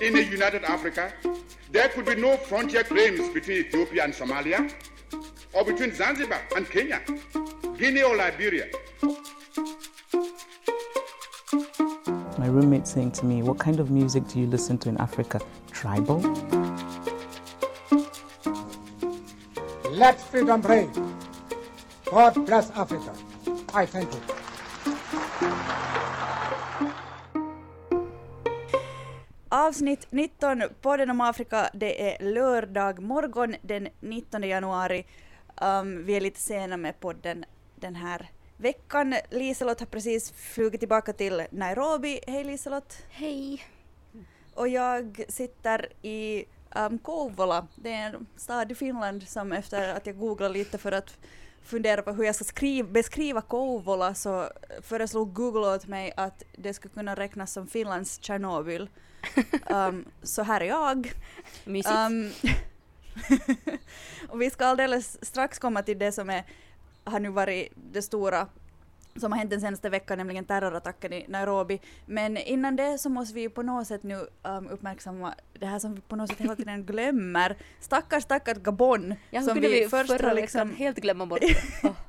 in a united Africa, there could be no frontier claims between Ethiopia and Somalia, or between Zanzibar and Kenya, Guinea or Liberia. My roommate saying to me, What kind of music do you listen to in Africa? Tribal? Let freedom reign. God bless Africa. I thank you. Avsnitt 19, podden om Afrika, det är lördag morgon den 19 januari. Um, vi är lite sena med podden den här veckan. Liselott har precis flugit tillbaka till Nairobi. Hej Liselott! Hej! Och jag sitter i um, Kouvola, det är en stad i Finland som efter att jag googlade lite för att fundera på hur jag ska skriva, beskriva Kouvola så föreslog Google åt mig att det skulle kunna räknas som Finlands Tjernobyl. Um, så här är jag. Mysigt. Um, och vi ska alldeles strax komma till det som är, har nu varit det stora som har hänt den senaste veckan, nämligen terrorattacken i Nairobi. Men innan det så måste vi på något sätt nu um, uppmärksamma det här som vi på något sätt hela tiden glömmer. Stackars, stackars Gabon. Ja, som kunde vi först förra veckan helt glömma bort.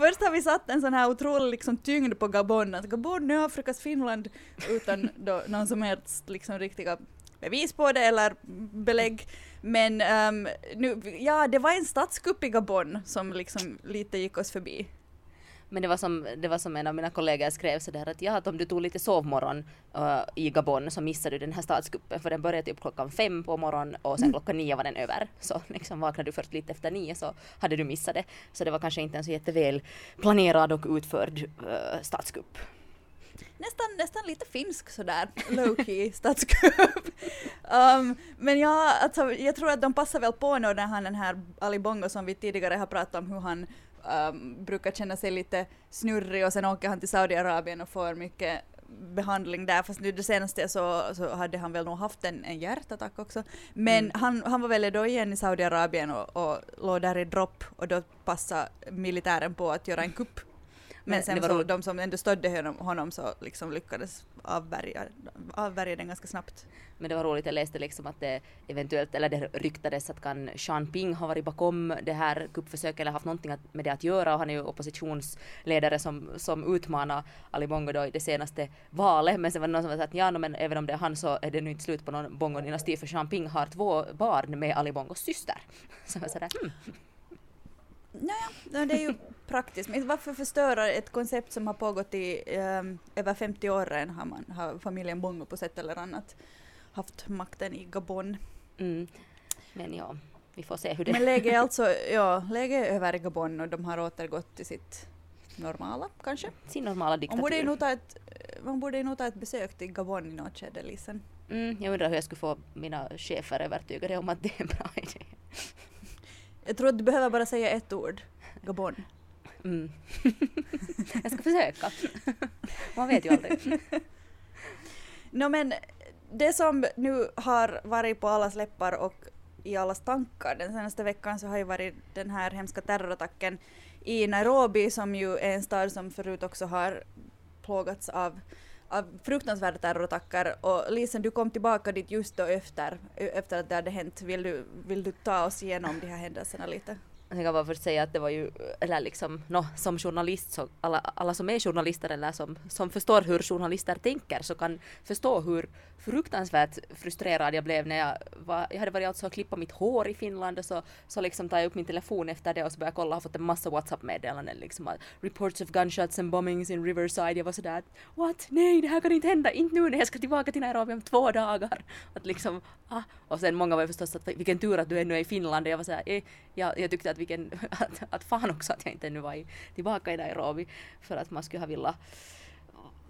Först har vi satt en sån här otrolig liksom, tyngd på Gabon, att Gabon är Afrikas Finland, utan då någon som helst liksom, riktiga bevis på det eller belägg. Men um, nu, ja, det var en statskupp i Gabon som liksom lite gick oss förbi. Men det var, som, det var som en av mina kollegor skrev sådär att ja, att om du tog lite sovmorgon uh, i Gabon så missade du den här statskuppen för den började typ klockan fem på morgonen och sen klockan nio var den över. Så liksom vaknade du först lite efter nio så hade du missat det. Så det var kanske inte en så jätteväl planerad och utförd uh, statskupp. Nästan, nästan lite finsk sådär, low-key statskupp. um, men ja, alltså, jag tror att de passar väl på nu när han den här Ali Bongo som vi tidigare har pratat om hur han um, brukar känna sig lite snurrig och sen åker han till Saudiarabien och får mycket behandling där, fast nu det senaste så, så hade han väl nog haft en, en hjärtattack också. Men Mm. han, han var väl då igen i Saudiarabien och, och låg där i dropp och då passade militären på att göra en kupp. Men sen så, de som ändå stödde honom, honom så liksom lyckades avvärja, avvärja den ganska snabbt. Men det var roligt, jag läste liksom att det eventuellt, eller det ryktades att kan Jean Ping ha varit bakom det här kuppförsöket eller haft någonting att, med det att göra och han är ju oppositionsledare som, som utmanar Ali Bongo då i det senaste valet. Men sen var det någon som sa att ja, no, men även om det är han så är det nu inte slut på någon Bongo-dynasti för Jean Ping har två barn med Ali Bongos syster. Så jag var sådär, hmm. Naja, det är ju praktiskt. Men varför förstöra ett koncept som har pågått i ehm, över 50 år än har, man, har familjen Bongo på sätt eller annat haft makten i Gabon. Mm. Men ja, vi får se hur det... Men läget är alltså, ja, läget är över i Gabon och de har återgått till sitt normala kanske. Sin normala Man borde ju diktatur. nog ta ett, man borde ju nog ta ett besök till Gabon i något skede, Lisen. Mm, jag undrar hur jag skulle få mina chefer övertygade om att det är en bra idé. Jag tror att du behöver bara säga ett ord. Gabon. Mm. jag ska försöka. Man vet ju aldrig. No, men det som nu har varit på allas läppar och i allas tankar den senaste veckan så har ju varit den här hemska terrorattacken i Nairobi som ju är en stad som förut också har plågats av, av fruktansvärda terrorattacker. Och Lisen, du kom tillbaka dit just då efter, efter att det hade hänt. Vill du, vill du ta oss igenom de här händelserna lite? Jag kan bara först säga att det var ju, eller liksom, no, som journalist, så alla, alla som är journalister eller som, som förstår hur journalister tänker så kan förstå hur fruktansvärt frustrerad jag blev när jag var, jag hade varit alltså och klippa mitt hår i Finland och så, så liksom tar jag upp min telefon efter det och så börjar jag kolla har fått en massa WhatsApp-meddelanden liksom att reports of gunshots and bombings in Riverside. Jag var sådär what? Nej, det här kan inte hända, inte nu när jag ska tillbaka till Nairobi om två dagar. Att liksom, ah. Och sen många var ju förstås att vilken tur att du ännu är i Finland och jag var såhär, eh, jag, jag tyckte att vilken, att, att fan också att jag inte ännu var i, tillbaka i Nairobi för att man skulle ha velat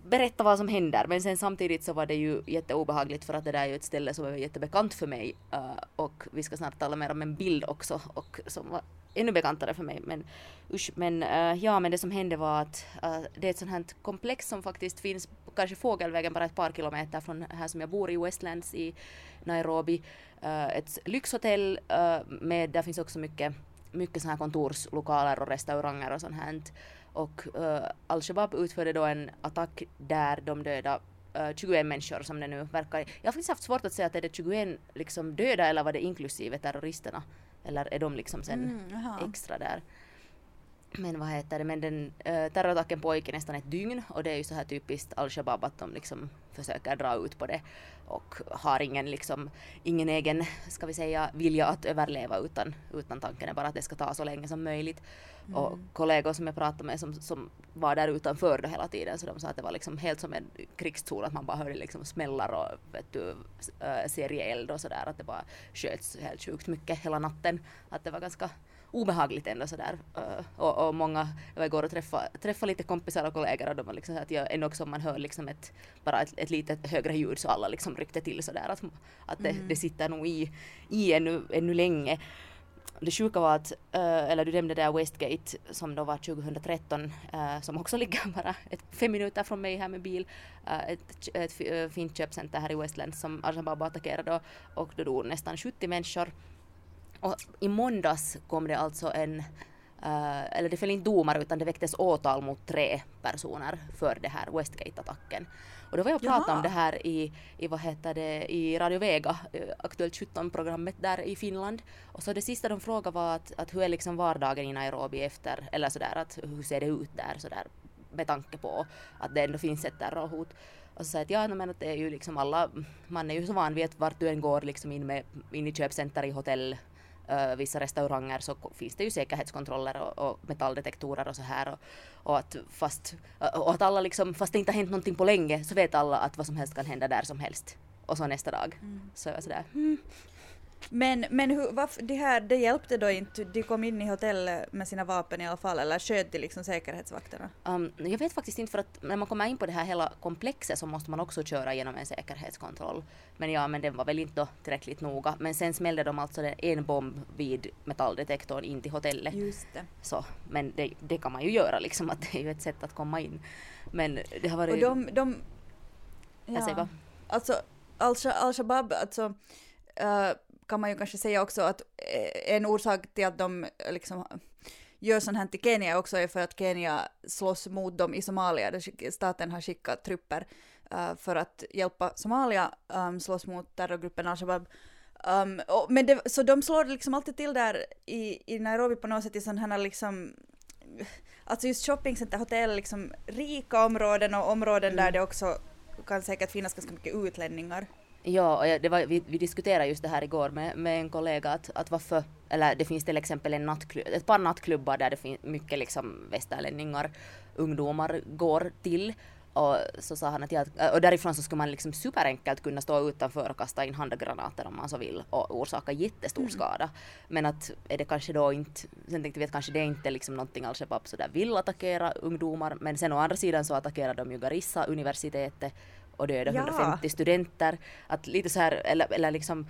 berätta vad som händer. Men sen samtidigt så var det ju jätteobehagligt för att det där är ju ett ställe som är jättebekant för mig uh, och vi ska snart tala mer om en bild också och som var ännu bekantare för mig men usch. Men uh, ja men det som hände var att uh, det är ett sånt här komplex som faktiskt finns kanske fågelvägen bara ett par kilometer från här som jag bor i Westlands i Nairobi. Uh, ett lyxhotell uh, med där finns också mycket mycket såna här kontorslokaler och restauranger och sånt här och uh, Al-Shabaab utförde då en attack där de dödade eh, 21 människor som det nu verkar. Jag har faktiskt haft svårt att säga att är det 21 liksom döda eller var det inklusive terroristerna? Eller är de liksom sen Mm, extra där? Men vad heter det, men den uh, terrorattacken pågick i nästan ett dygn och det är ju så här typiskt al-Shabaab att de liksom försöker dra ut på det och har ingen liksom, ingen egen, ska vi säga, vilja att överleva utan, utan tanken är bara att det ska ta så länge som möjligt. Och kollegor som jag pratade med som, som var där utanför då hela tiden så de sa att det var liksom helt som en krigszon att man bara hörde liksom smällar och vet du, äh, serieeld och sådär att det bara sköts helt sjukt mycket hela natten. Att det var ganska obehagligt ändå sådär. Uh, och, och många, jag var igår och träffade, träffade lite kompisar och kollegor och de var liksom så att jag, ännu också man hör liksom ett, bara ett, ett litet högre ljud så alla liksom ryckte till sådär att, att det, det sitter nog i, i ännu, ännu länge. Det sjuka var att, uh, eller du nämnde där Westgate som då var 2013 uh, som också ligger bara ett, fem minuter från mig här med bil. Uh, ett, ett fi- fint köpcenter här i Westland som Al-Shabaab attackerade då, och då dog nästan 70 människor. Och i måndags kom det alltså en, eh, eller det föll inte domar utan det väcktes åtal mot tre personer för det här Westgate-attacken. Och då var jag och pratade Jaha. om det här i, i, vad heter det, i Radio Vega, eh, Aktuellt 17-programmet där i Finland. Och så det sista de frågade var att, att hur är liksom vardagen i Nairobi efter, eller sådär att hur ser det ut där sådär med tanke på att det ändå finns ett terrorhot. Och så sa jag att ja, men att det är ju liksom alla, man är ju så van vid att vart du än går liksom in, med, in i köpcenter, i hotell, uh, vissa restauranger så finns det ju säkerhetskontroller och, och metalldetektorer och så här. Och, och att fast, och att alla liksom, fast det inte har hänt någonting på länge så vet alla att vad som helst kan hända där som helst. Och så nästa dag. Så jag var sådär, hmm. Men, men hur, varför, det här, det hjälpte då inte, de kom in i hotellet med sina vapen i alla fall, eller sköt de liksom säkerhetsvakterna? Um, jag vet faktiskt inte för att när man kommer in på det här hela komplexet så måste man också köra genom en säkerhetskontroll. Men ja, men den var väl inte då tillräckligt noga. Men sen smällde de alltså en bomb vid metalldetektorn in till hotellet. Just det. Så, men det, det kan man ju göra liksom, att det är ju ett sätt att komma in. Men det har varit... Och de, de Jag säger bara. Alltså Al- Al-Shabaab, alltså eh, kan man ju kanske säga också att eh, en orsak till att de eh, liksom gör sånt här till Kenya också är för att Kenya slåss mot dem i Somalia. Där Staten har skickat trupper eh, för att hjälpa Somalia um, slåss mot terrorgruppen Al-Shabaab. Um, och, men det, så de slår liksom alltid till där i, i Nairobi på något sätt i sådana här liksom Alltså just shoppingcenter, hotell, liksom rika områden och områden där det också kan säkert finnas ganska mycket utlänningar. Ja, och jag- det var, vi, vi diskuterade just det här igår med, med en kollega att, att varför, eller det finns till exempel en nattklubb, ett par nattklubbar där det finns mycket liksom västerlänningar, ungdomar går till. Och så sa han att ja, och därifrån så skulle man liksom superenkelt kunna stå utanför och kasta in handgranater om man så vill och orsaka jättestor skada. Men att är det kanske då inte, sen tänkte vi att kanske det är inte liksom någonting Al-Shabaab sådär vill attackera ungdomar men sen å andra sidan så attackerar de ju Garissa universitetet och döda Ja. 150 studenter. Att lite så här, eller, eller liksom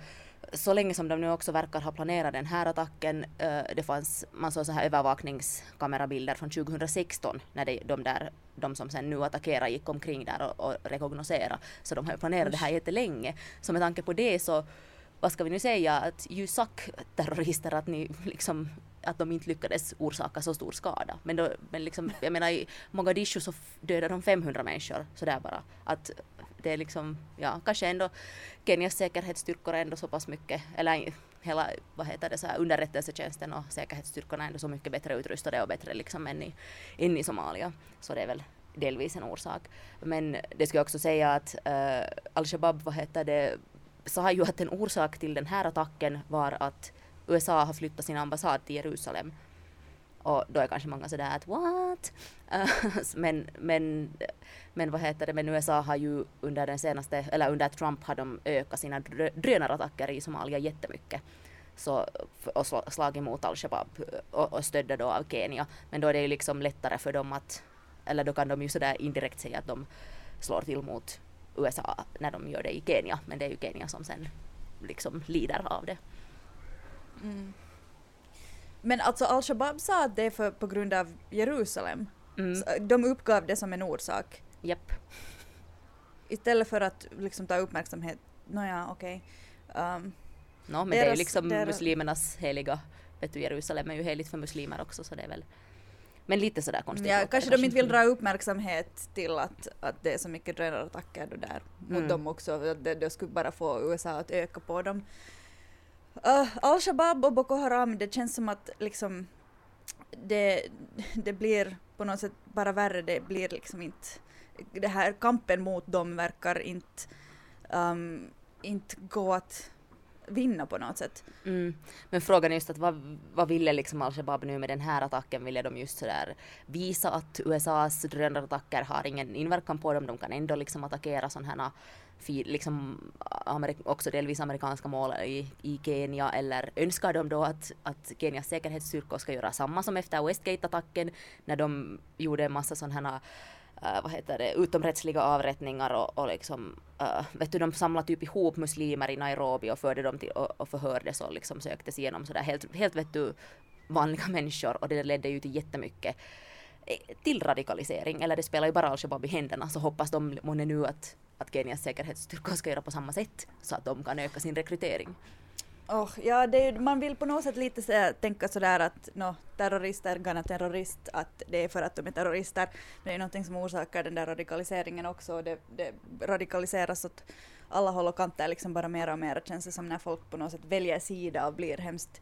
så länge som de nu också verkar ha planerat den här attacken, eh, det fanns, man såg så här övervakningskamerabilder från 2016 när det, de där, de som sen nu attackerar gick omkring där och, och rekognosera. Så de har planerat det här jättelänge. Så med tanke på det så, vad ska vi nu säga, att you suck terrorister att ni liksom att de inte lyckades orsaka så stor skada. Men, då, men liksom, jag menar i Mogadishu så dödade de 500 människor sådär bara. Att det är liksom, ja kanske ändå Kenyas säkerhetsstyrkor är ändå så pass mycket, eller hela, vad heter det, så här, underrättelsetjänsten och säkerhetsstyrkorna är ändå så mycket bättre utrustade och bättre liksom än i, än i Somalia. Så det är väl delvis en orsak. Men det skulle jag också säga att äh, Al-Shabaab, vad heter det, sa ju att en orsak till den här attacken var att USA har flyttat sin ambassad till Jerusalem. Och då är kanske många sådär att what? Eh, men, men, men vad heter det, men USA har ju under den senaste, eller under Trump har de ökat sina drönarattacker i Somalia jättemycket. Så, och slagit mot Al-Shabaab eh, och, och stödda då av Kenya. Men då är det ju liksom lättare för dem att, eller då kan de ju sådär indirekt säga att de slår till mot USA när de gör det i Kenya. Men det är ju Kenya som sen liksom lider av det. Mm. Men alltså Al-Shabaab sa att det är för, på grund av Jerusalem. Mm. Så De uppgav det som en orsak. Japp. Istället för att liksom ta uppmärksamhet. Nåja, okej. Um, No, men det är ju Deras- liksom deras- muslimernas heliga, vet du Jerusalem är ju heligt för muslimer också så det är väl. Men lite sådär konstigt. Ja, kanske de inte vill dra uppmärksamhet till att, att det är så mycket drönarattacker då där mot Mm. dem också, att det, det skulle bara få USA att öka på dem. Uh, Al-Shabaab och Boko Haram, det känns som att liksom det, det blir på något sätt bara värre, det blir liksom inte, det här kampen mot dem verkar inte, um, inte gå att vinna på något sätt. Mm. Men frågan är just att vad, vad ville liksom al-Shabaab nu med den här attacken? Ville de just sådär visa att USAs drönarattacker har ingen inverkan på dem? De kan ändå liksom attackera sådana här liksom amerik- också delvis amerikanska mål i, i Kenya eller önskar de då att, att Kenias säkerhetsstyrkor ska göra samma som efter Westgate-attacken när de gjorde en massa sådana här uh, vad heter det, utomrättsliga avrättningar och, och liksom, uh, vet du, de samlade typ ihop muslimer i Nairobi och förde dem till och, och förhördes och liksom söktes igenom sådär helt, helt vet du, vanliga människor och det ledde ju till jättemycket till radikalisering, eller det spelar ju bara al-Shabaab i händerna, så hoppas de månne nu att, att Kenyas säkerhetsstyrkor ska göra på samma sätt så att de kan öka sin rekrytering. Oh, ja, det är, man vill på något sätt lite så, tänka sådär att no, terrorister vara terrorist, att det är för att de är terrorister. Det är ju någonting som orsakar den där radikaliseringen också. och Det, det radikaliseras åt alla håll och kanter liksom bara mer och mer känns det som när folk på något sätt väljer sida och blir hemskt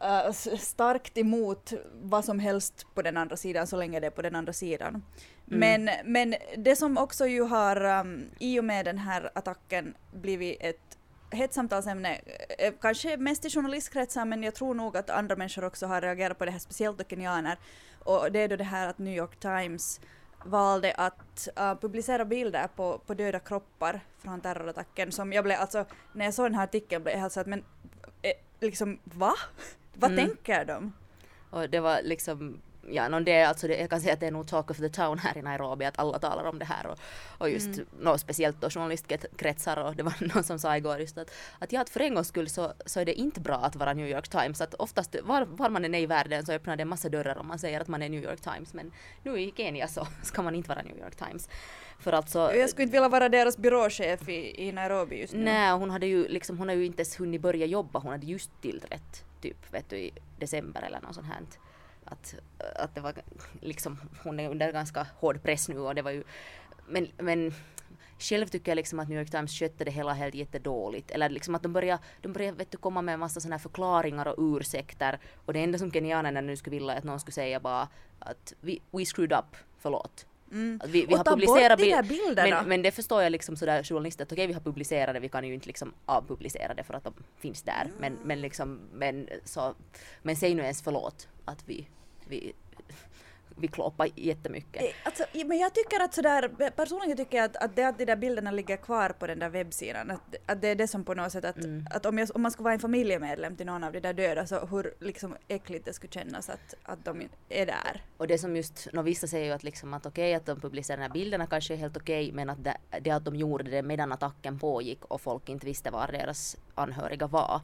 s- starkt emot vad som helst på den andra sidan så länge det är på den andra sidan. Men, men det som också ju har um, i och med den här attacken blivit ett hetssamtalsämne, eh, kanske mest i journalistkretsar men jag tror nog att andra människor också har reagerat på det här, speciellt kenyaner. Och det är då det här att New York Times valde att uh, publicera bilder på, på döda kroppar från terrorattacken som jag blev alltså, när jag såg den här artikeln blev jag helt så att men eh, liksom va? Vad Mm. tänker de? Och det var liksom, ja, no, det är alltså, det, jag kan säga att det är nog talk of the town här i Nairobi, att alla talar om det här och, och just, Mm. nå, speciellt då journalistkretsar och det var någon som sa igår just att, att ja, att för en gångs skull så, så är det inte bra att vara New York Times, att oftast var, var man än är i världen så öppnar det en massa dörrar om man säger att man är New York Times, men nu i Kenya så ska man inte vara New York Times. För alltså, Jag skulle inte vilja vara deras byråchef i, i Nairobi just nu. Nej, hon hade ju liksom, hon har ju inte ens hunnit börja jobba, hon hade just tillträtt typ vet du i december eller något sånt här. Att, att det var liksom, hon är under ganska hård press nu och det var ju, men, men själv tycker jag liksom att New York Times skötte det hela helt jättedåligt. Eller liksom att de börjar, de börjar vet du, komma med en massa sådana förklaringar och ursäkter. Och det enda som kenyanerna nu skulle vilja är att någon skulle säga bara att we, we screwed up, förlåt. Mm. Att vi, vi Och har ta bort publicerat de bil- där bilderna. Men, men det förstår jag liksom sådär journalister att okej vi har publicerat det, vi kan ju inte liksom avpublicera det för att de finns där. Men, men liksom, men så, men säg nu ens förlåt att vi, vi, vi klåpar jättemycket. Eh, Alltså, men jag tycker att sådär, personligen tycker jag att, att det att de där bilderna ligger kvar på den där webbsidan, att, att det är det som på något sätt att, Mm. att om, jag, om man skulle vara en familjemedlem till någon av de där döda så hur liksom äckligt det skulle kännas att, att de är där. Och det som just, no, vissa säger ju att liksom att okej att de publicerar de här bilderna kanske är helt okej men att det, det att de gjorde det medan attacken pågick och folk inte visste var deras anhöriga var.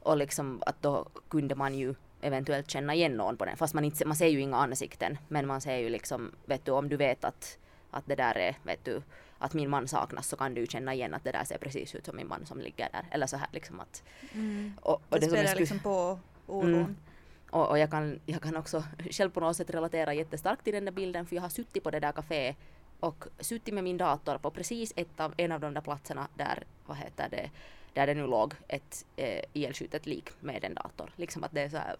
Och liksom att då kunde man ju eventuellt känna igen någon på den. Fast man, inte, man ser ju inga ansikten. Men man ser ju liksom, vet du, om du vet att, att det där är, vet du, att min man saknas så kan du känna igen att det där ser precis ut som min man som ligger där. Eller så här liksom att... Och, och Det, jag spelar liksom på oron. Mm. Och, och jag, kan, jag kan också själv på något sätt relatera jättestarkt till den där bilden för jag har suttit på det där kaféet och suttit med min dator på precis ett av, en av de där platserna där, vad heter det, där det nu låg ett eh, ihjälskjutet lik med en dator. Liksom att det är så här,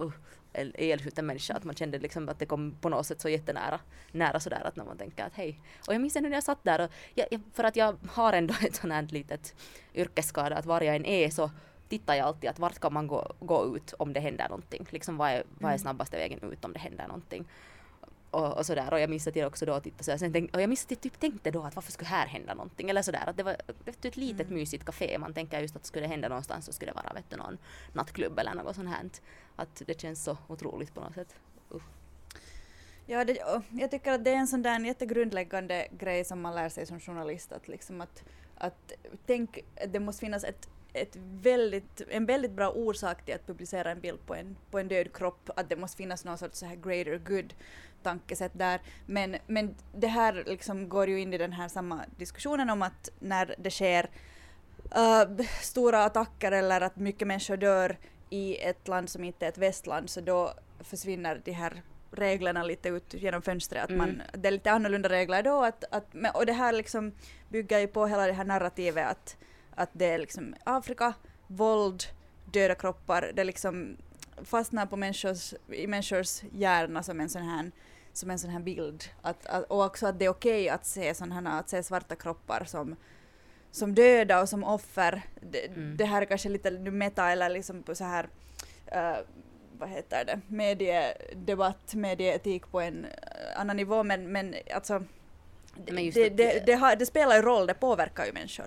uh, en ihjälskjuten människa, att man kände liksom att det kom på något sätt så jättenära, nära sådär att när man tänker att hej. Och jag minns ännu när jag satt där och jag, jag, för att jag har ändå ett sånt här litet yrkesskada att var jag än är så tittar jag alltid att vart kan man gå, gå ut om det händer någonting. Liksom vad är, vad är snabbaste vägen ut om det händer någonting. Och, och sådär. Och jag minns att jag också då tittade så här, sen tänkte, och jag minns att jag typ tänkte då att varför skulle här hända någonting? Eller sådär att det var vet du, ett litet mysigt café. Man tänker just att skulle det hända någonstans så skulle det vara vet du, någon nattklubb eller något sånt här. Att det känns så otroligt på något sätt. Uff. Ja, det, jag tycker att det är en sån där jättegrundläggande grej som man lär sig som journalist att liksom att, att tänk, det måste finnas ett, ett väldigt, en väldigt bra orsak till att publicera en bild på en, på en död kropp, att det måste finnas någon sorts så här greater good tankesätt där. Men, men det här liksom går ju in i den här samma diskussionen om att när det sker uh, stora attacker eller att mycket människor dör i ett land som inte är ett västland så då försvinner de här reglerna lite ut genom fönstret. Att Mm. man, det är lite annorlunda regler då. Att, att, och det här liksom bygger ju på hela det här narrativet att, att det är liksom Afrika, våld, döda kroppar. Det liksom fastnar på människors, i människors hjärna som en sån här som en sån här bild. Att, att, och också att det är okej att se sån här, att se svarta kroppar som, som döda och som offer. Det, Mm. det här är kanske lite meta eller liksom på så här eh, vad heter det, mediedebatt, medieetik på en eh, annan nivå men, men alltså det, Men det, det, det, har, det spelar ju roll, det påverkar ju människor.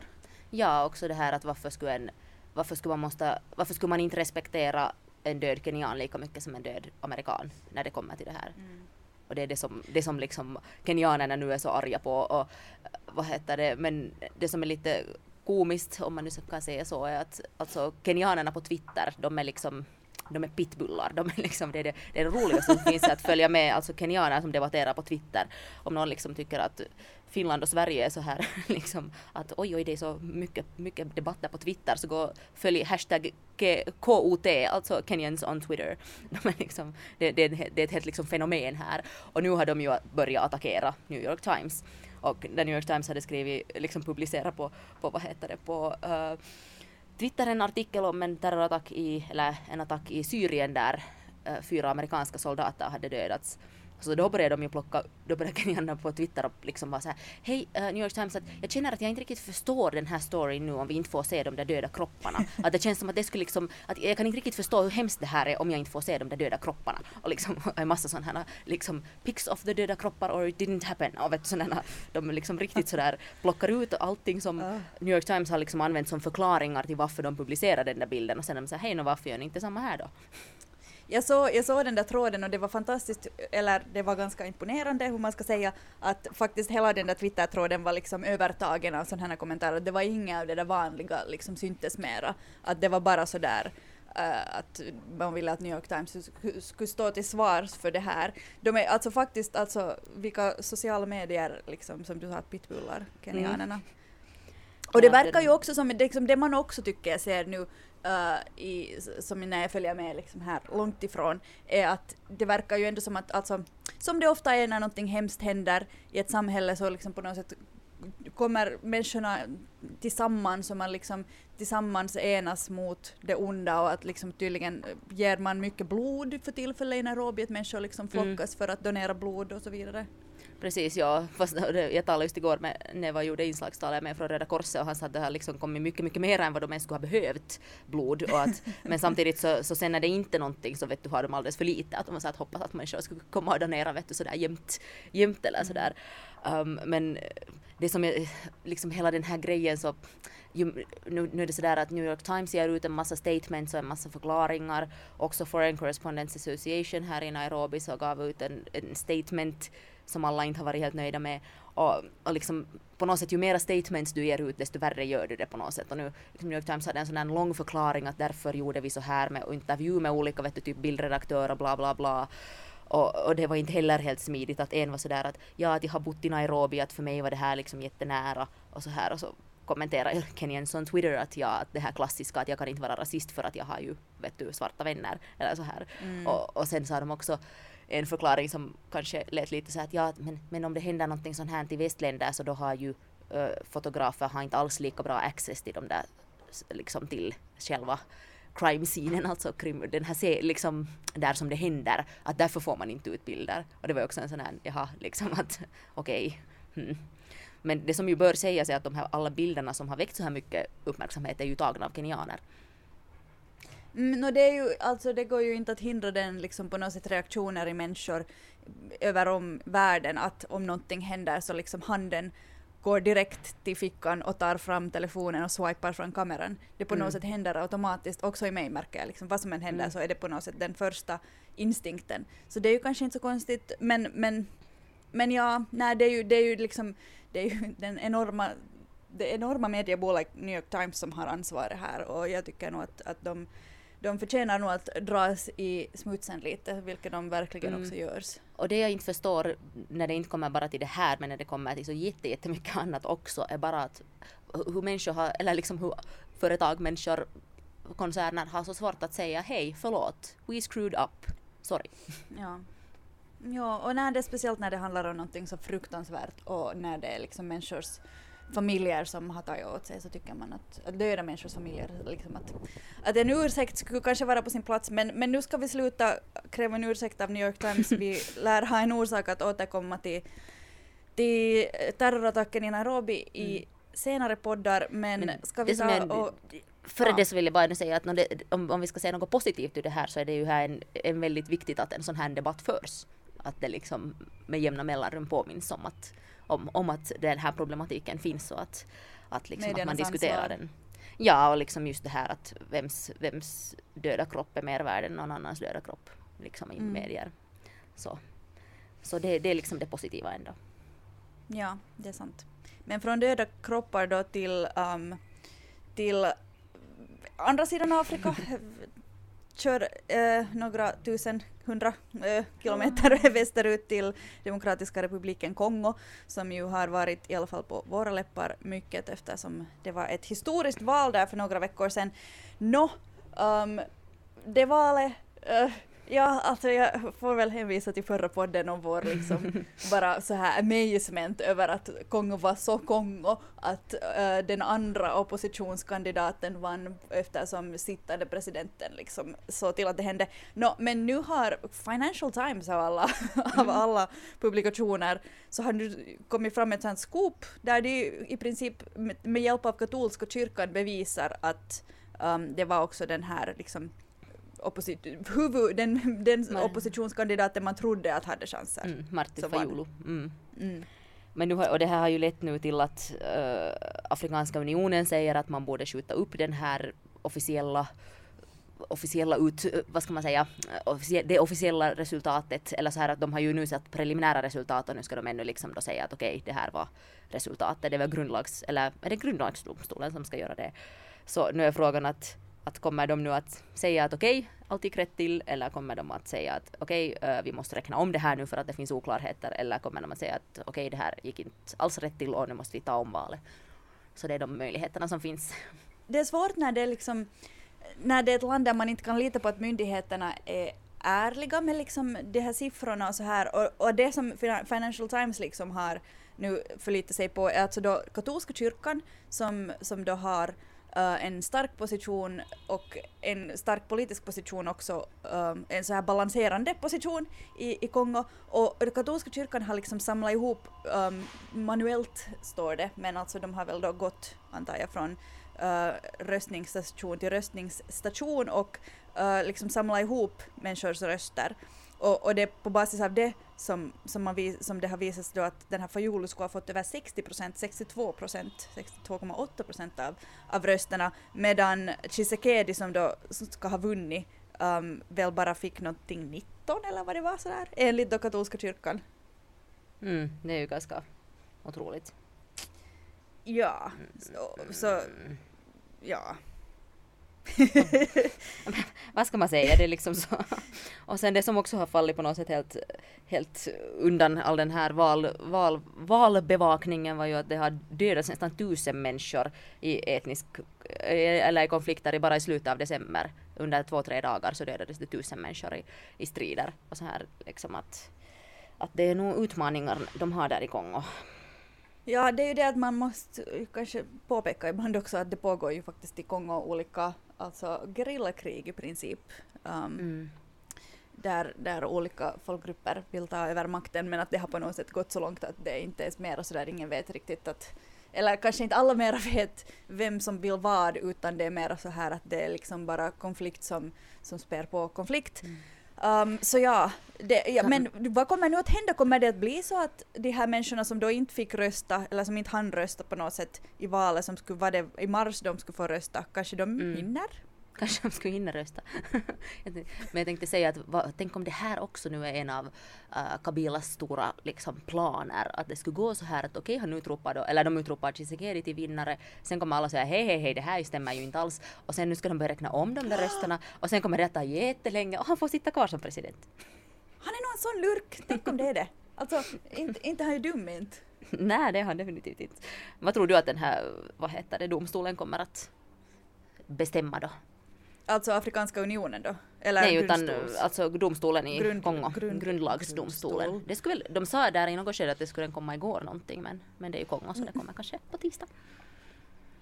Ja, också det här att varför skulle, en, varför skulle, man, måste, varför skulle man inte respektera en död kenyan lika mycket som en död amerikan när det kommer till det här. Och det är det som, det som liksom kenyanerna nu är så arga på. Och, vad heter det, men det som är lite komiskt, om man nu kan säga så, är att alltså kenyanerna på Twitter, de är liksom de är pitbullar, de är liksom, det, är det, det är det roligaste som finns att följa med, alltså kenyaner som debatterar på Twitter. Om någon liksom tycker att Finland och Sverige är så här liksom att oj oj det är så mycket, mycket debatter på Twitter så gå följ hashtag KOT, alltså Kenyans on Twitter. De är liksom, det, det, är ett- det är ett helt liksom fenomen här. Och nu har de ju börjat attackera New York Times. Och The New York Times hade skrivit, liksom publicerat på, på vad heter det, på uh, Twitter en artikel om en terrorattack i, eller en attack i Syrien där eh, fyra amerikanska soldater hade dödats. Så då började de ju plocka, då började kenyanerna på Twitter och liksom vara såhär Hej eh, New York Times, att jag känner att jag inte riktigt förstår den här storyn nu om vi inte får se de där döda kropparna. Att det känns som att det skulle liksom, att jag kan inte riktigt förstå hur hemskt det här är om jag inte får se de där döda kropparna. Och liksom en massa sådana här liksom pics of the döda kroppar or it didn't happen. Och vet sådana här, de liksom riktigt sådär plockar ut allting som New York Times har liksom använt som förklaringar till varför de publicerar den där bilden och sen de säger hej nå varför gör ni inte samma här då? Jag såg, jag såg den där tråden och det var fantastiskt, eller det var ganska imponerande hur man ska säga, att faktiskt hela den där Twitter-tråden var liksom övertagen av sådana här kommentarer. Det var inga av det där vanliga liksom syntes mera. Att det var bara sådär uh, att man ville att New York Times sk- skulle stå till svars för det här. De är alltså faktiskt, alltså vilka sociala medier liksom som du sa, pitbullar, kenyanerna. Och det verkar ju också som det, liksom, det man också tycker jag ser nu uh, i, som när jag följer med liksom här långt ifrån är att det verkar ju ändå som att alltså, som det ofta är när någonting hemskt händer i ett samhälle så liksom på något sätt kommer människorna tillsammans och man liksom tillsammans enas mot det onda och att liksom tydligen ger man mycket blod för tillfället i Nairobi, att människor liksom Mm. flockas för att donera blod och så vidare. Precis, ja. Fast jag talade just igår med, när jag var gjorde inslagstalet med från Röda Korset och han sa att det har liksom kommit mycket, mycket mer än vad de ens skulle ha behövt blod. Och att, men samtidigt så, så sen när det inte är någonting så vet du har de alldeles för lite. Att de har så att hoppas att människor skulle komma och donera vet du sådär jämt, jämt eller sådär. Um, men det som är liksom hela den här grejen så ju, nu, nu är det sådär att New York Times ger ut en massa statements och en massa förklaringar. Också Foreign Correspondents Association här i Nairobi så gav ut en, en statement som alla inte har varit helt nöjda med. Och, och liksom på något sätt ju mera statements du ger ut desto värre gör du det på något sätt. Och nu liksom New York Times hade en sån här lång förklaring att därför gjorde vi så här med och intervju med olika vet du, typ bildredaktörer bla bla bla. Och, och det var inte heller helt smidigt att en var sådär att ja, att jag har bott i Nairobi, att för mig var det här liksom jättenära och så här och så kommenterar Kenyans on Twitter att ja, att det här klassiska att jag kan inte vara rasist för att jag har ju vet du svarta vänner eller så här. Och, och sen sa de också en förklaring som kanske lät lite så här att ja, men, men om det händer någonting sånt här till västländer så då har ju äh, fotografer har inte alls lika bra access till de där liksom till själva crime-scenen, alltså krim, den här se, liksom där som det händer, att därför får man inte ut bilder. Och det var ju också en sån här, jaha, liksom att okej. hmm. Men det som ju bör sägas är att de här alla bilderna som har väckt så här mycket uppmärksamhet är ju tagna av kenyaner. Mm, no, det, är ju, alltså, det går ju inte att hindra den liksom, på något sätt reaktioner i människor över om världen att om någonting händer så liksom handen går direkt till fickan och tar fram telefonen och swipar från kameran. Det på Mm. något sätt händer automatiskt, också i mig märker jag, liksom, vad som än händer Mm. så är det på något sätt den första instinkten. Så det är ju kanske inte så konstigt, men, men, men ja, nej, det är ju, det är ju liksom, det är ju den enorma det enorma mediebolag New York Times som har ansvaret här och jag tycker nog att, att de, de förtjänar nog att dras i smutsen lite, vilket de verkligen Mm. också görs. Och det jag inte förstår när det inte kommer bara till det här men när det kommer till så jätte, jättemycket annat också är bara att hur människor har, eller liksom hur företag, människor, koncerner har så svårt att säga hej, förlåt, we screwed up, sorry. Ja. Ja, och när det, speciellt när det handlar om någonting så fruktansvärt och när det är liksom människors familjer som har tagit åt sig så tycker man att, att döda människors familjer, liksom att, att en ursäkt skulle kanske vara på sin plats men, men nu ska vi sluta kräva en ursäkt av New York Times. Vi lär ha en orsak att återkomma till, till terrorattacken i Nairobi i Mm. senare poddar men, Men ska vi ta och Före Ja. det så vill jag bara säga att det, om, om vi ska säga något positivt ur det här så är det ju här en, en väldigt viktigt att en sån här debatt förs. Att det liksom med jämna mellanrum påminns om att, om, om att den här problematiken finns och att, att, liksom att man Mediernas diskuterar ansvar. den. Ja, och liksom just det här att vems, vems döda kropp är mer värd än någon annans döda kropp liksom i Mm. medier. Så, så det, det är liksom det positiva ändå. Ja, det är sant. Men från döda kroppar då till, um, till andra sidan Afrika. Kör eh, några tusen, hundra eh, kilometer västerut till Demokratiska republiken Kongo som ju har varit i alla fall på våra läppar mycket eftersom det var ett historiskt val där för några veckor sedan. Nå, um, det valet eh, Ja, alltså jag får väl hänvisa till förra podden om vår liksom bara så här amazement över att Kongo var så Kongo att eh, den andra oppositionskandidaten vann eftersom sittande presidenten liksom såg till att det hände. Nå, men nu har Financial Times av alla, av alla publikationer så har nu kommit fram ett sånt scoop där de i princip med, med hjälp av katolska kyrkan bevisar att um, det var också den här liksom opposit- huvud, den, den oppositionskandidaten man trodde att hade chanser. Mm, Martti. Fayulu. Mm. Mm. Men nu har, och det här har ju lett nu till att eh, Afrikanska unionen säger att man borde skjuta upp den här officiella officiella ut, vad ska man säga, det officiella resultatet, eller så här att de har ju nu sett preliminära resultat och nu ska de ännu liksom då säga att okej, det här var resultatet, det var grundlags, eller är det grundlagsdomstolen som ska göra det? Så nu är frågan att, att kommer de nu att säga att okej, allt gick rätt till, eller kommer de att säga att okej, eh, vi måste räkna om det här nu för att det finns oklarheter, eller kommer de att säga att okej, det här gick inte alls rätt till och nu måste vi ta om valet. Så det är de möjligheterna som finns. Det är svårt när det är liksom när det är ett land där man inte kan lita på att myndigheterna är ärliga med liksom de här siffrorna och så här och, och det som Financial Times liksom har nu förlitat sig på är alltså då katolska kyrkan som, som då har uh, en stark position och en stark politisk position också, um, en så här balanserande position i, i Kongo. Och den katolska kyrkan har liksom samlat ihop, um, manuellt står det, men alltså de har väl då gått, antar jag, från uh, röstningsstation till röstningsstation och uh, liksom samlat ihop människors röster. Och, och det är på basis av det som, som, man, vis- som det har visat sig då att den här Fayulu skulle ha fått över 60 procent, 62 procent, 62,8 procent av, av rösterna medan Tshisekedi som då ska ha vunnit um, väl bara fick någonting 19 eller vad det var sådär enligt då katolska kyrkan. Mm, det är ju ganska otroligt. Ja, så, så ja. vad ska man säga, det är liksom så. Och sen det som också har fallit på något sätt helt, helt undan all den här val, val, valbevakningen var ju att det har dödats nästan tusen människor i etnisk, eller i konflikter bara i slutet av december. Under två, tre dagar så dödades det tusen människor i, i strider. Och så här liksom att, att det är nog utmaningar de har där i Kongo. Ja, det är ju det att man måste kanske påpeka ibland också att det pågår ju faktiskt i Kongo olika alltså gerillakrig i princip. Um, Mm. där, där olika folkgrupper vill ta över makten men att det har på något sätt gått så långt att det inte är mer sådär, ingen vet riktigt att eller kanske inte alla mera vet vem som vill vad utan det är mera så här att det är liksom bara konflikt som, som spär på konflikt. Um, så ja, det, ja, men vad kommer nu att hända? Kommer det att bli så att de här människorna som då inte fick rösta eller som inte hann rösta på något sätt i valet som skulle vara det i mars de skulle få rösta, kanske de Mm. hinner? Kanske de skulle hinna rösta. Men jag tänkte säga att va, tänk om det här också nu är en av uh, Kabilas stora liksom, planer. Att det skulle gå så här att okej han utropar då, eller de utropar Tshisekedi till vinnare. Sen kommer alla säga hej hej hej det här stämmer ju inte alls. Och sen nu ska de börja räkna om de där rösterna. Och sen kommer det att ta jättelänge och han får sitta kvar som president. Han är nog en sån lurk, tänk om det är det. Alltså, inte, inte han är dum inte. Nej det är han definitivt inte. Vad tror du att den här, vad heter det, domstolen kommer att bestämma då? Alltså Afrikanska unionen då? Eller Nej, utan alltså domstolen i Grund- Kongo, grund- grundlagsdomstolen. grundstol. Det skulle, de sa där i något skede att det skulle komma igår någonting, men, men det är ju Kongo så det kommer kanske på tisdag.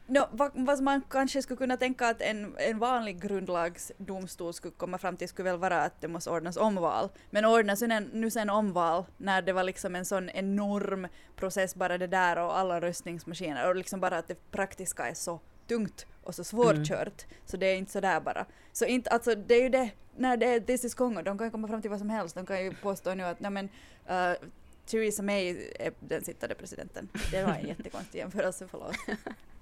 No, vad, vad man kanske skulle kunna tänka att en, en vanlig grundlagsdomstol skulle komma fram till skulle väl vara att det måste ordnas omval. Men ordnas nu sen omval när det var liksom en sån enorm process bara det där och alla röstningsmaskiner och liksom bara att det praktiska är så tungt och så svårkört. Så det är inte sådär bara. Så inte, alltså det är ju det, när det är This is Congo, de kan ju komma fram till vad som helst. De kan ju påstå nu att nej men uh, Theresa May är den sittande presidenten. Det var en jättekonstig jämförelse, förlåt.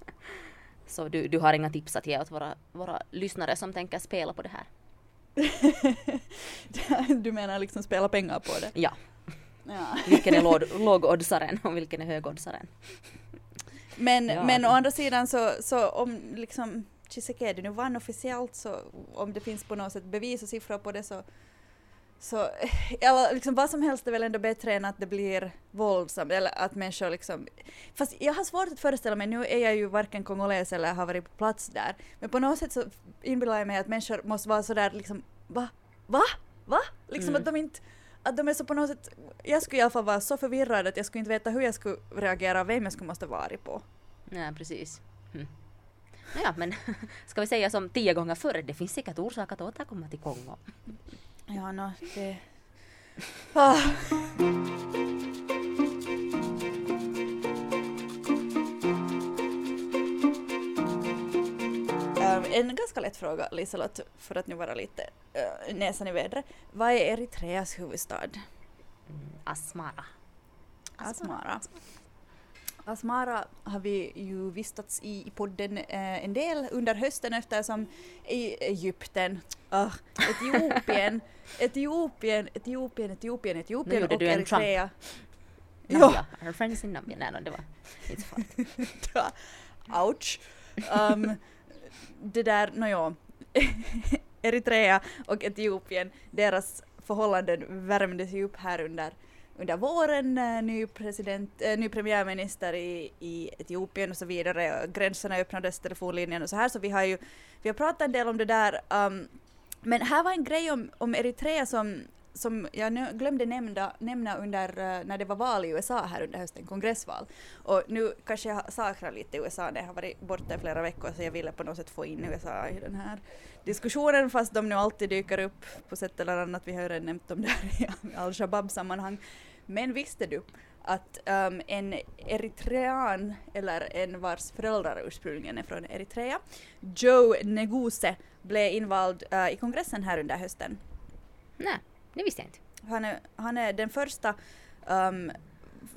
Så du, du har inga tips att ge åt våra, våra lyssnare som tänker spela på det här? du menar liksom spela pengar på det? Ja, Ja. vilken är låg, lågoddsaren och vilken är högoddsaren? Men, Ja. men å andra sidan så, så om liksom Tshisekedi nu vann officiellt så om det finns på något sätt bevis och siffror på det så så eller liksom vad som helst är väl ändå bättre än att det blir våldsamt eller att människor liksom fast jag har svårt att föreställa mig, nu är jag ju varken kongoles eller har varit på plats där men på något sätt så inbillar jag mig att människor måste vara sådär liksom va? Va? Va? Liksom Mm. att de inte att de är så på något sätt, jag skulle i alla fall vara så förvirrad att jag skulle inte veta hur jag skulle reagera och vem jag skulle måste vara på. Ja, precis. Hm. Ja, men ska vi säga som tio gånger förr, det finns säkert orsak att återkomma till Kongo. Ja, no, det... Ah. En ganska lätt fråga, Liselott, för att nu vara lite uh, näsan i vädret. Vad är Eritreas huvudstad? Asmara. Asmara. Asmara har vi ju vistats i, i podden eh, en del under hösten eftersom i Egypten, ah, Etiopien, Etiopien, Etiopien, Etiopien, Etiopien gjorde och du en Trump. Nambia. Our friends in Nambia. Nej, no, det var inte så farligt. Ouch. Um, det där, nåja. Eritrea och Etiopien, deras förhållanden värmdes ju upp här under, under våren. Eh, ny, president, eh, ny premiärminister i, i Etiopien och så vidare. Gränserna öppnades, telefonlinjen och så här. Så vi har ju vi har pratat en del om det där. Um, men här var en grej om, om Eritrea som, som jag nu glömde nämna, nämna under eh, när det var val i USA här under hösten, kongressval. Och nu kanske jag saknar lite USA när jag har varit borta i flera veckor så jag ville på något sätt få in USA i den här diskussionen fast de nu alltid dyker upp på sätt eller annat. Vi har ju redan nämnt dem där i al-Shabab-sammanhang. Men visste du att um, en eritrean, eller en vars föräldrar ursprungligen är från Eritrea, Joe Neguse, blev invald uh, i kongressen här under hösten. Nej, det visste jag inte. Han är, han är den första, um,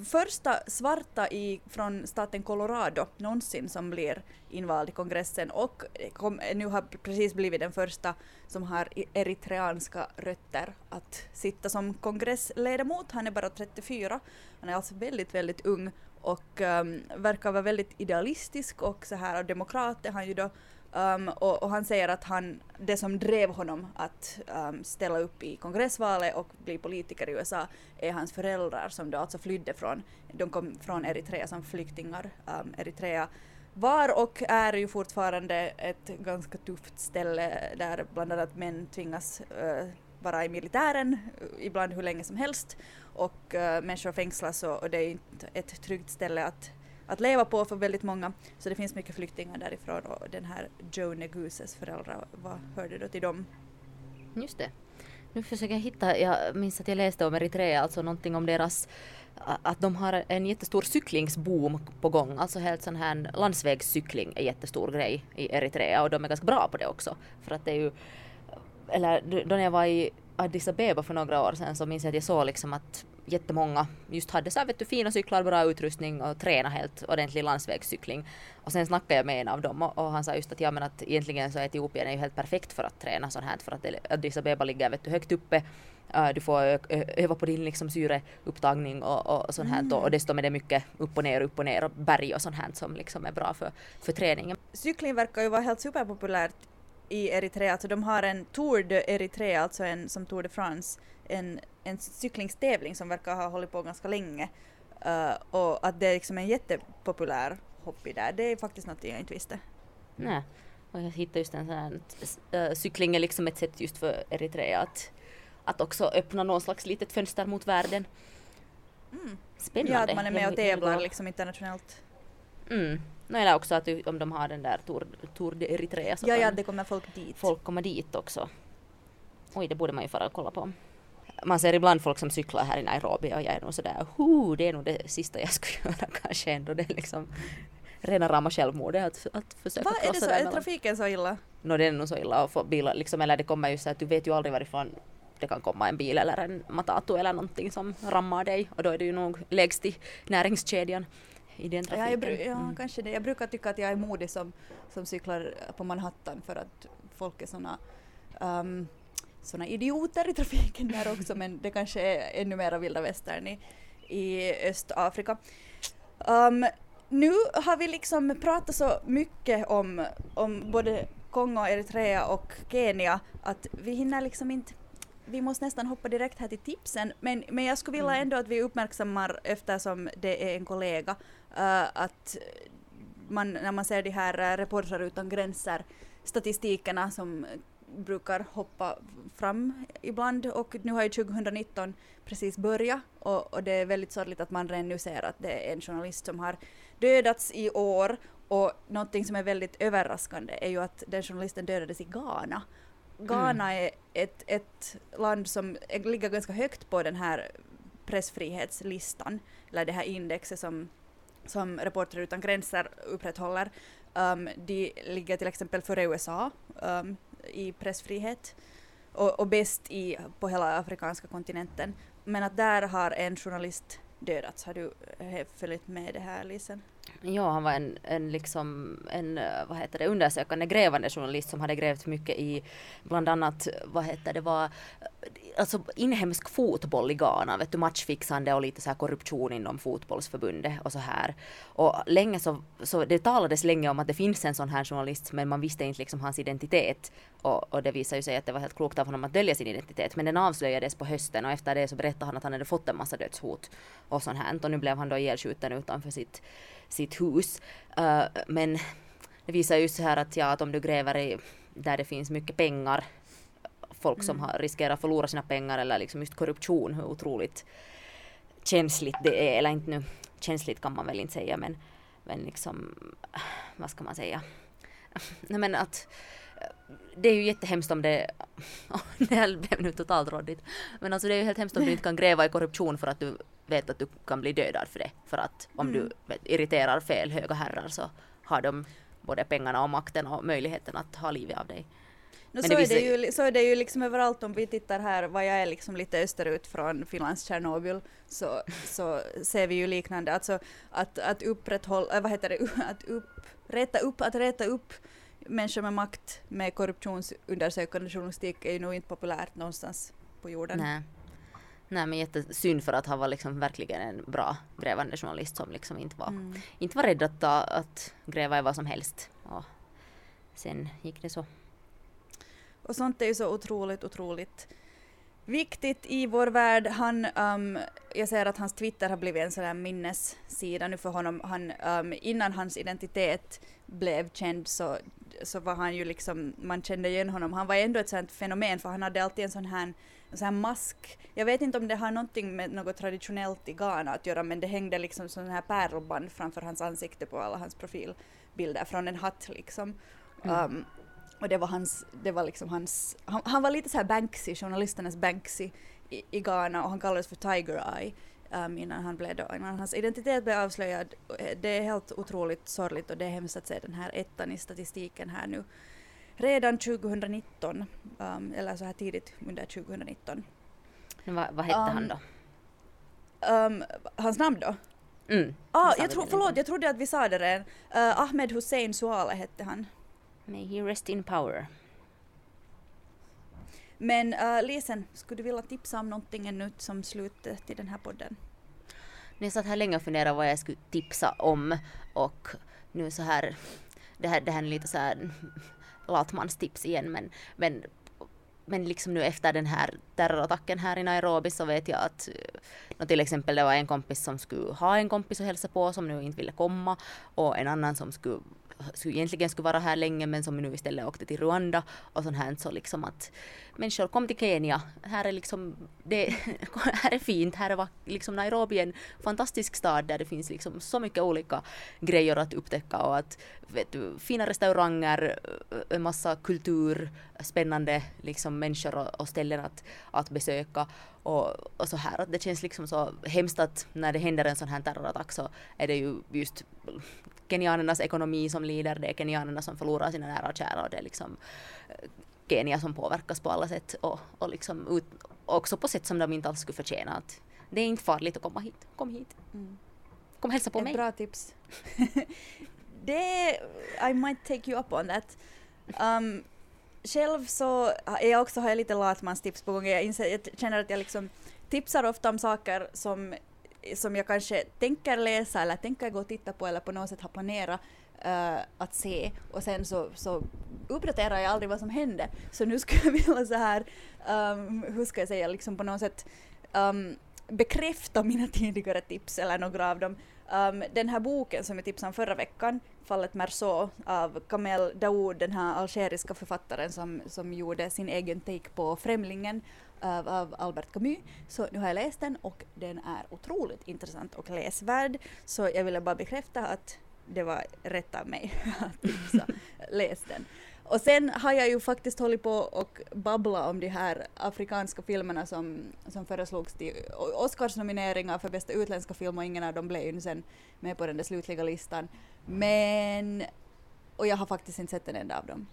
första svarta i, från staten Colorado någonsin som blir invald i kongressen och kom, nu har precis blivit den första som har eritreanska rötter att sitta som kongressledamot. Han är bara 34, han är alltså väldigt, väldigt ung och um, verkar vara väldigt idealistisk och så här och demokrat är han ju då. Um, och, och han säger att han, det som drev honom att um, ställa upp i kongressvalet och bli politiker i USA är hans föräldrar som då alltså flydde från, de kom från Eritrea som flyktingar. Um, Eritrea var och är ju fortfarande ett ganska tufft ställe där bland annat män tvingas uh, vara i militären, uh, ibland hur länge som helst och uh, människor fängslas och, och det är inte ett tryggt ställe att att leva på för väldigt många. Så det finns mycket flyktingar därifrån och den här Joe Neguses föräldrar, vad hörde då till dem? Just det. Nu försöker jag hitta, jag minns att jag läste om Eritrea, alltså någonting om deras att de har en jättestor cyklingsboom på gång, alltså helt sån här landsvägscykling är jättestor grej i Eritrea och de är ganska bra på det också. För att det är ju, eller då när jag var i Addis Abeba för några år sedan så minns jag att jag såg liksom att jättemånga. Just hade så här, vet du, fina cyklar, bra utrustning och träna helt ordentlig landsvägscykling. Och sen snackade jag med en av dem och, och han sa just att ja men att egentligen så Etiopien är ju helt perfekt för att träna sånt här för att Addis Abeba ligger vet du, högt uppe. Uh, du får öva på din liksom syreupptagning och, och sånt här och, och dessutom är det mycket upp och ner, upp och ner och berg och sånt här som liksom är bra för, för träningen. Cykling verkar ju vara helt superpopulärt i Eritrea, alltså de har en Tour de Eritrea, alltså en som Tour de France, en, en cyklingstävling som verkar ha hållit på ganska länge. Uh, och att det är liksom en jättepopulär hobby där, det är faktiskt något jag inte visste. Nej. Och jag hittade just en sån här, äh, cykling är liksom ett sätt just för Eritrea att, att också öppna någon slags litet fönster mot världen. Spännande. Ja, att man är med och tävlar liksom internationellt. Mm. No, eller också att om de har den där Tour, Tour de Eritrea så Ja, ja, det kommer folk dit. folk komma dit också. Oj, det borde man ju fara och kolla på. Man ser ibland folk som cyklar här i Nairobi och jag är nog sådär, det är nog det sista jag skulle göra kanske ändå. Det är liksom rena rama självmordet att, att försöka Vad är det krossa så? Är trafiken så illa? Nå det är nog så illa att få bilar liksom, eller det kommer ju så att du vet ju aldrig varifrån det kan komma en bil eller en matatu eller någonting som rammar dig och då är det ju nog lägst i näringskedjan i den Ja, trafiken. jag, bru- ja Mm. kanske det. Jag brukar tycka att jag är modig som, som cyklar på Manhattan för att folk är såna, um, såna idioter i trafiken där också men det kanske är ännu mera vilda västern i, i Östafrika. Um, nu har vi liksom pratat så mycket om, om både Kongo, Eritrea och Kenya att vi hinner liksom inte vi måste nästan hoppa direkt här till tipsen, men, men jag skulle vilja ändå att vi uppmärksammar, eftersom det är en kollega, eh, att man, när man ser de här uh, Reportrar utan gränser statistikerna som brukar hoppa fram ibland. Och nu har ju 2019 precis börjat. Och, och det är väldigt sorgligt att man redan nu ser att det är en journalist som har dödats i år. Och någonting som är väldigt överraskande är ju att den journalisten dödades i Ghana. Ghana är ett, ett land som ligger ganska högt på den här pressfrihetslistan, eller det här indexet som, som Reportrar utan gränser upprätthåller. Um, de ligger till exempel före USA um, i pressfrihet och, och bäst i, på hela afrikanska kontinenten. Men att där har en journalist dödats. Har du eh, följt med det här Lisen? Ja, han var en, en, liksom, en eh, vad heter det, undersökande grävande journalist som hade grävt mycket i bland annat, vad heter det, var eh, alltså inhemsk fotboll i Ghana, vet du, matchfixande och lite så här korruption inom fotbollsförbundet och så här. Och länge så, så det talades länge om att det finns en sån här journalist men man visste inte liksom hans identitet. Och, och det visade ju sig att det var helt klokt av honom att dölja sin identitet. Men den avslöjades på hösten och efter det så berättade han att han hade fått en massa dödshot och sånt här. Och nu blev han då ihjälskjuten utanför sitt, sitt hus. Uh, men det visar ju så här att ja, att om du gräver i där det finns mycket pengar, folk som har riskerar att förlora sina pengar eller liksom just korruption, hur otroligt känsligt det är, eller inte nu, känsligt kan man väl inte säga men, men liksom, vad ska man säga? Nej men att det är ju jättehemskt om det, det här blev nu totalt råddigt, men alltså det är ju helt hemskt om du inte kan gräva i korruption för att du vet att du kan bli dödad för det. För att om du vet, irriterar fel höga herrar så har de både pengarna och makten och möjligheten att ha livet av dig. No, så, det är det visar- ju, så är det ju liksom överallt. Om vi tittar här, vad jag är liksom lite österut från Finlands Tjernobyl, så, så ser vi ju liknande, alltså att, att upprätthålla, äh, vad heter det, att upp, rätta upp, att rätta upp människor med makt med korruptionsundersökande journalistik är ju nog inte populärt någonstans på jorden. Nej. Nej men jättesynd för att han var liksom verkligen en bra grävande journalist som liksom inte var, Mm. inte var rädd att, ta, att gräva i vad som helst. Och sen gick det så. Och sånt är ju så otroligt, otroligt viktigt i vår värld. Han, um, jag ser att hans Twitter har blivit en sån här minnessida nu för honom. Han, um, innan hans identitet blev känd så, så var han ju liksom, man kände igen honom. Han var ändå ett sånt fenomen för han hade alltid en sån här, en sån här mask. Jag vet inte om det har någonting med något traditionellt i Ghana att göra men det hängde liksom sån här pärlband framför hans ansikte på alla hans profilbilder från en hatt liksom. Um, och det var hans, det var liksom hans, han, han var lite så här Banksy, journalisternas Banksy i, i Ghana och han kallades för Tiger Eye um, innan, han blev då, innan hans identitet blev avslöjad. Det är helt otroligt sorgligt och det är hemskt att se den här ettan i statistiken här nu. Redan 2019, um, eller så här tidigt under 2019. Men vad, hette Um, han då? Hans namn då? Mm. Ah, jag väl förlåt, jag trodde att vi sa det redan. Uh, Ahmed Hussein Suale hette han. May he rest in power. Men uh, Lisen, skulle du vilja tipsa om någonting ännu som slut eh, till den här podden? Jag satt här länge och funderade vad jag skulle tipsa om och nu så här, det här, det här är lite så här latmanstips igen men, men, men liksom nu efter den här terrorattacken här i Nairobi så vet jag att eh, no, till exempel det var en kompis som skulle ha en kompis och hälsa på som nu inte ville komma och en annan som skulle skulle egentligen skulle vara här länge men som nu istället åkte till Rwanda. Och sånt här så liksom att människor kom till Kenya. Här är liksom, det, här är fint, här är liksom Nairobi en fantastisk stad där det finns liksom så mycket olika grejer att upptäcka och att vet du, fina restauranger, en massa kultur, spännande liksom människor och, och ställen att, att besöka. Och, och så här att det känns liksom så hemskt att när det händer en sån här terrorattack så är det ju just kenyanernas ekonomi som lider, det är kenyanerna som förlorar sina nära och kära och det är liksom eh, Kenya som påverkas på alla sätt och, och liksom ut, också på sätt som de inte alls skulle förtjäna. Att det är inte farligt att komma hit. Kom hit. Kom hälsa på Ett mig. bra tips. det, I might take you up on that. Um, själv så är jag också, har jag lite latmanstips på gång. Jag, inser, jag känner att jag liksom tipsar ofta om saker som, som jag kanske tänker läsa eller tänker gå och titta på eller på något sätt har planerat uh, eh, att se och sen så, så uppdaterar jag aldrig vad som hände. Så nu skulle jag vilja så här, um, hur ska jag säga, liksom på något sätt um, bekräfta mina tidigare tips eller några av dem. Um, den här boken som jag tipsade om förra veckan, Fallet Merceau av Kamel Daoud, den här algeriska författaren som, som gjorde sin egen take på Främlingen av, av Albert Camus. Så nu har jag läst den och den är otroligt intressant och läsvärd. Så jag ville bara bekräfta att det var rätt av mig att tipsa. Läs den. Och sen har jag ju faktiskt hållit på och babbla om de här afrikanska filmerna som, som föreslogs till Oscarsnomineringar för bästa utländska film och ingen av dem blev ju sen med på den där slutliga listan. Men, och jag har faktiskt inte sett en enda av dem.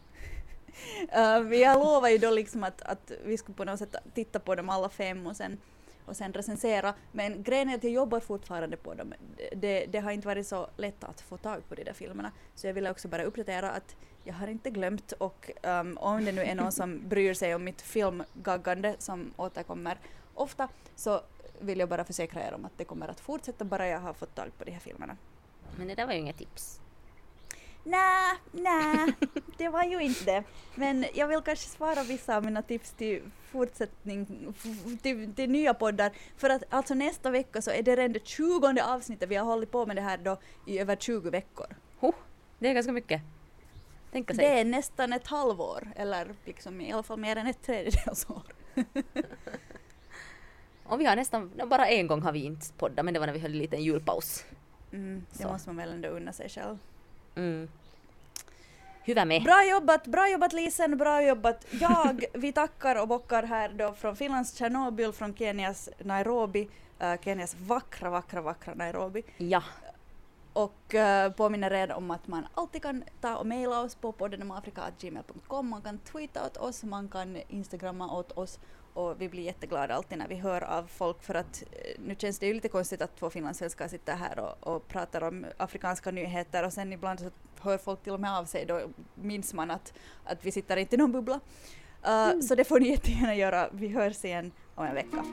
Uh, jag lovar ju då liksom att, att vi skulle på något sätt titta på dem alla fem och sen, och sen recensera. Men grejen är att jag jobbar fortfarande på dem. Det, det har inte varit så lätt att få tag på de där filmerna. Så jag ville också bara uppdatera att jag har inte glömt och um, om det nu är någon som bryr sig om mitt filmgaggande som återkommer ofta så vill jag bara försäkra er om att det kommer att fortsätta bara jag har fått tag på de här filmerna. Men det där var ju inget tips. Nej, nej, det var ju inte det. Men jag vill kanske svara vissa av mina tips till fortsättning, till, till nya poddar. För att alltså nästa vecka så är det redan det tjugonde avsnittet, vi har hållit på med det här då i över 20 veckor. Ho, det är ganska mycket. Tänka sig. Det är nästan ett halvår, eller liksom i alla fall mer än ett tredjedels år. Och vi har nästan, bara en gång har vi inte poddat men det var när vi höll en liten julpaus. Mm, det Så. måste man väl ändå unna sig själv. Mm. Hyvä med. Bra jobbat, bra jobbat Lisen, bra jobbat jag. Vi tackar och bockar här då från Finlands Tjernobyl, från Kenias Nairobi, eh, Kenias vackra, vackra, vackra Nairobi. Ja, Och uh, påminner er om att man alltid kan ta och mejla oss på poddenamafrika.gmail.com. Man kan tweeta åt oss, man kan instagramma åt oss och vi blir jätteglada alltid när vi hör av folk för att eh, nu känns det ju lite konstigt att två finlandssvenskar sitter här och, och pratar om afrikanska nyheter och sen ibland så hör folk till och med av sig då minns man att, att vi sitter inte i någon bubbla. Uh, Så det får ni jättegärna göra. Vi hörs igen om en vecka.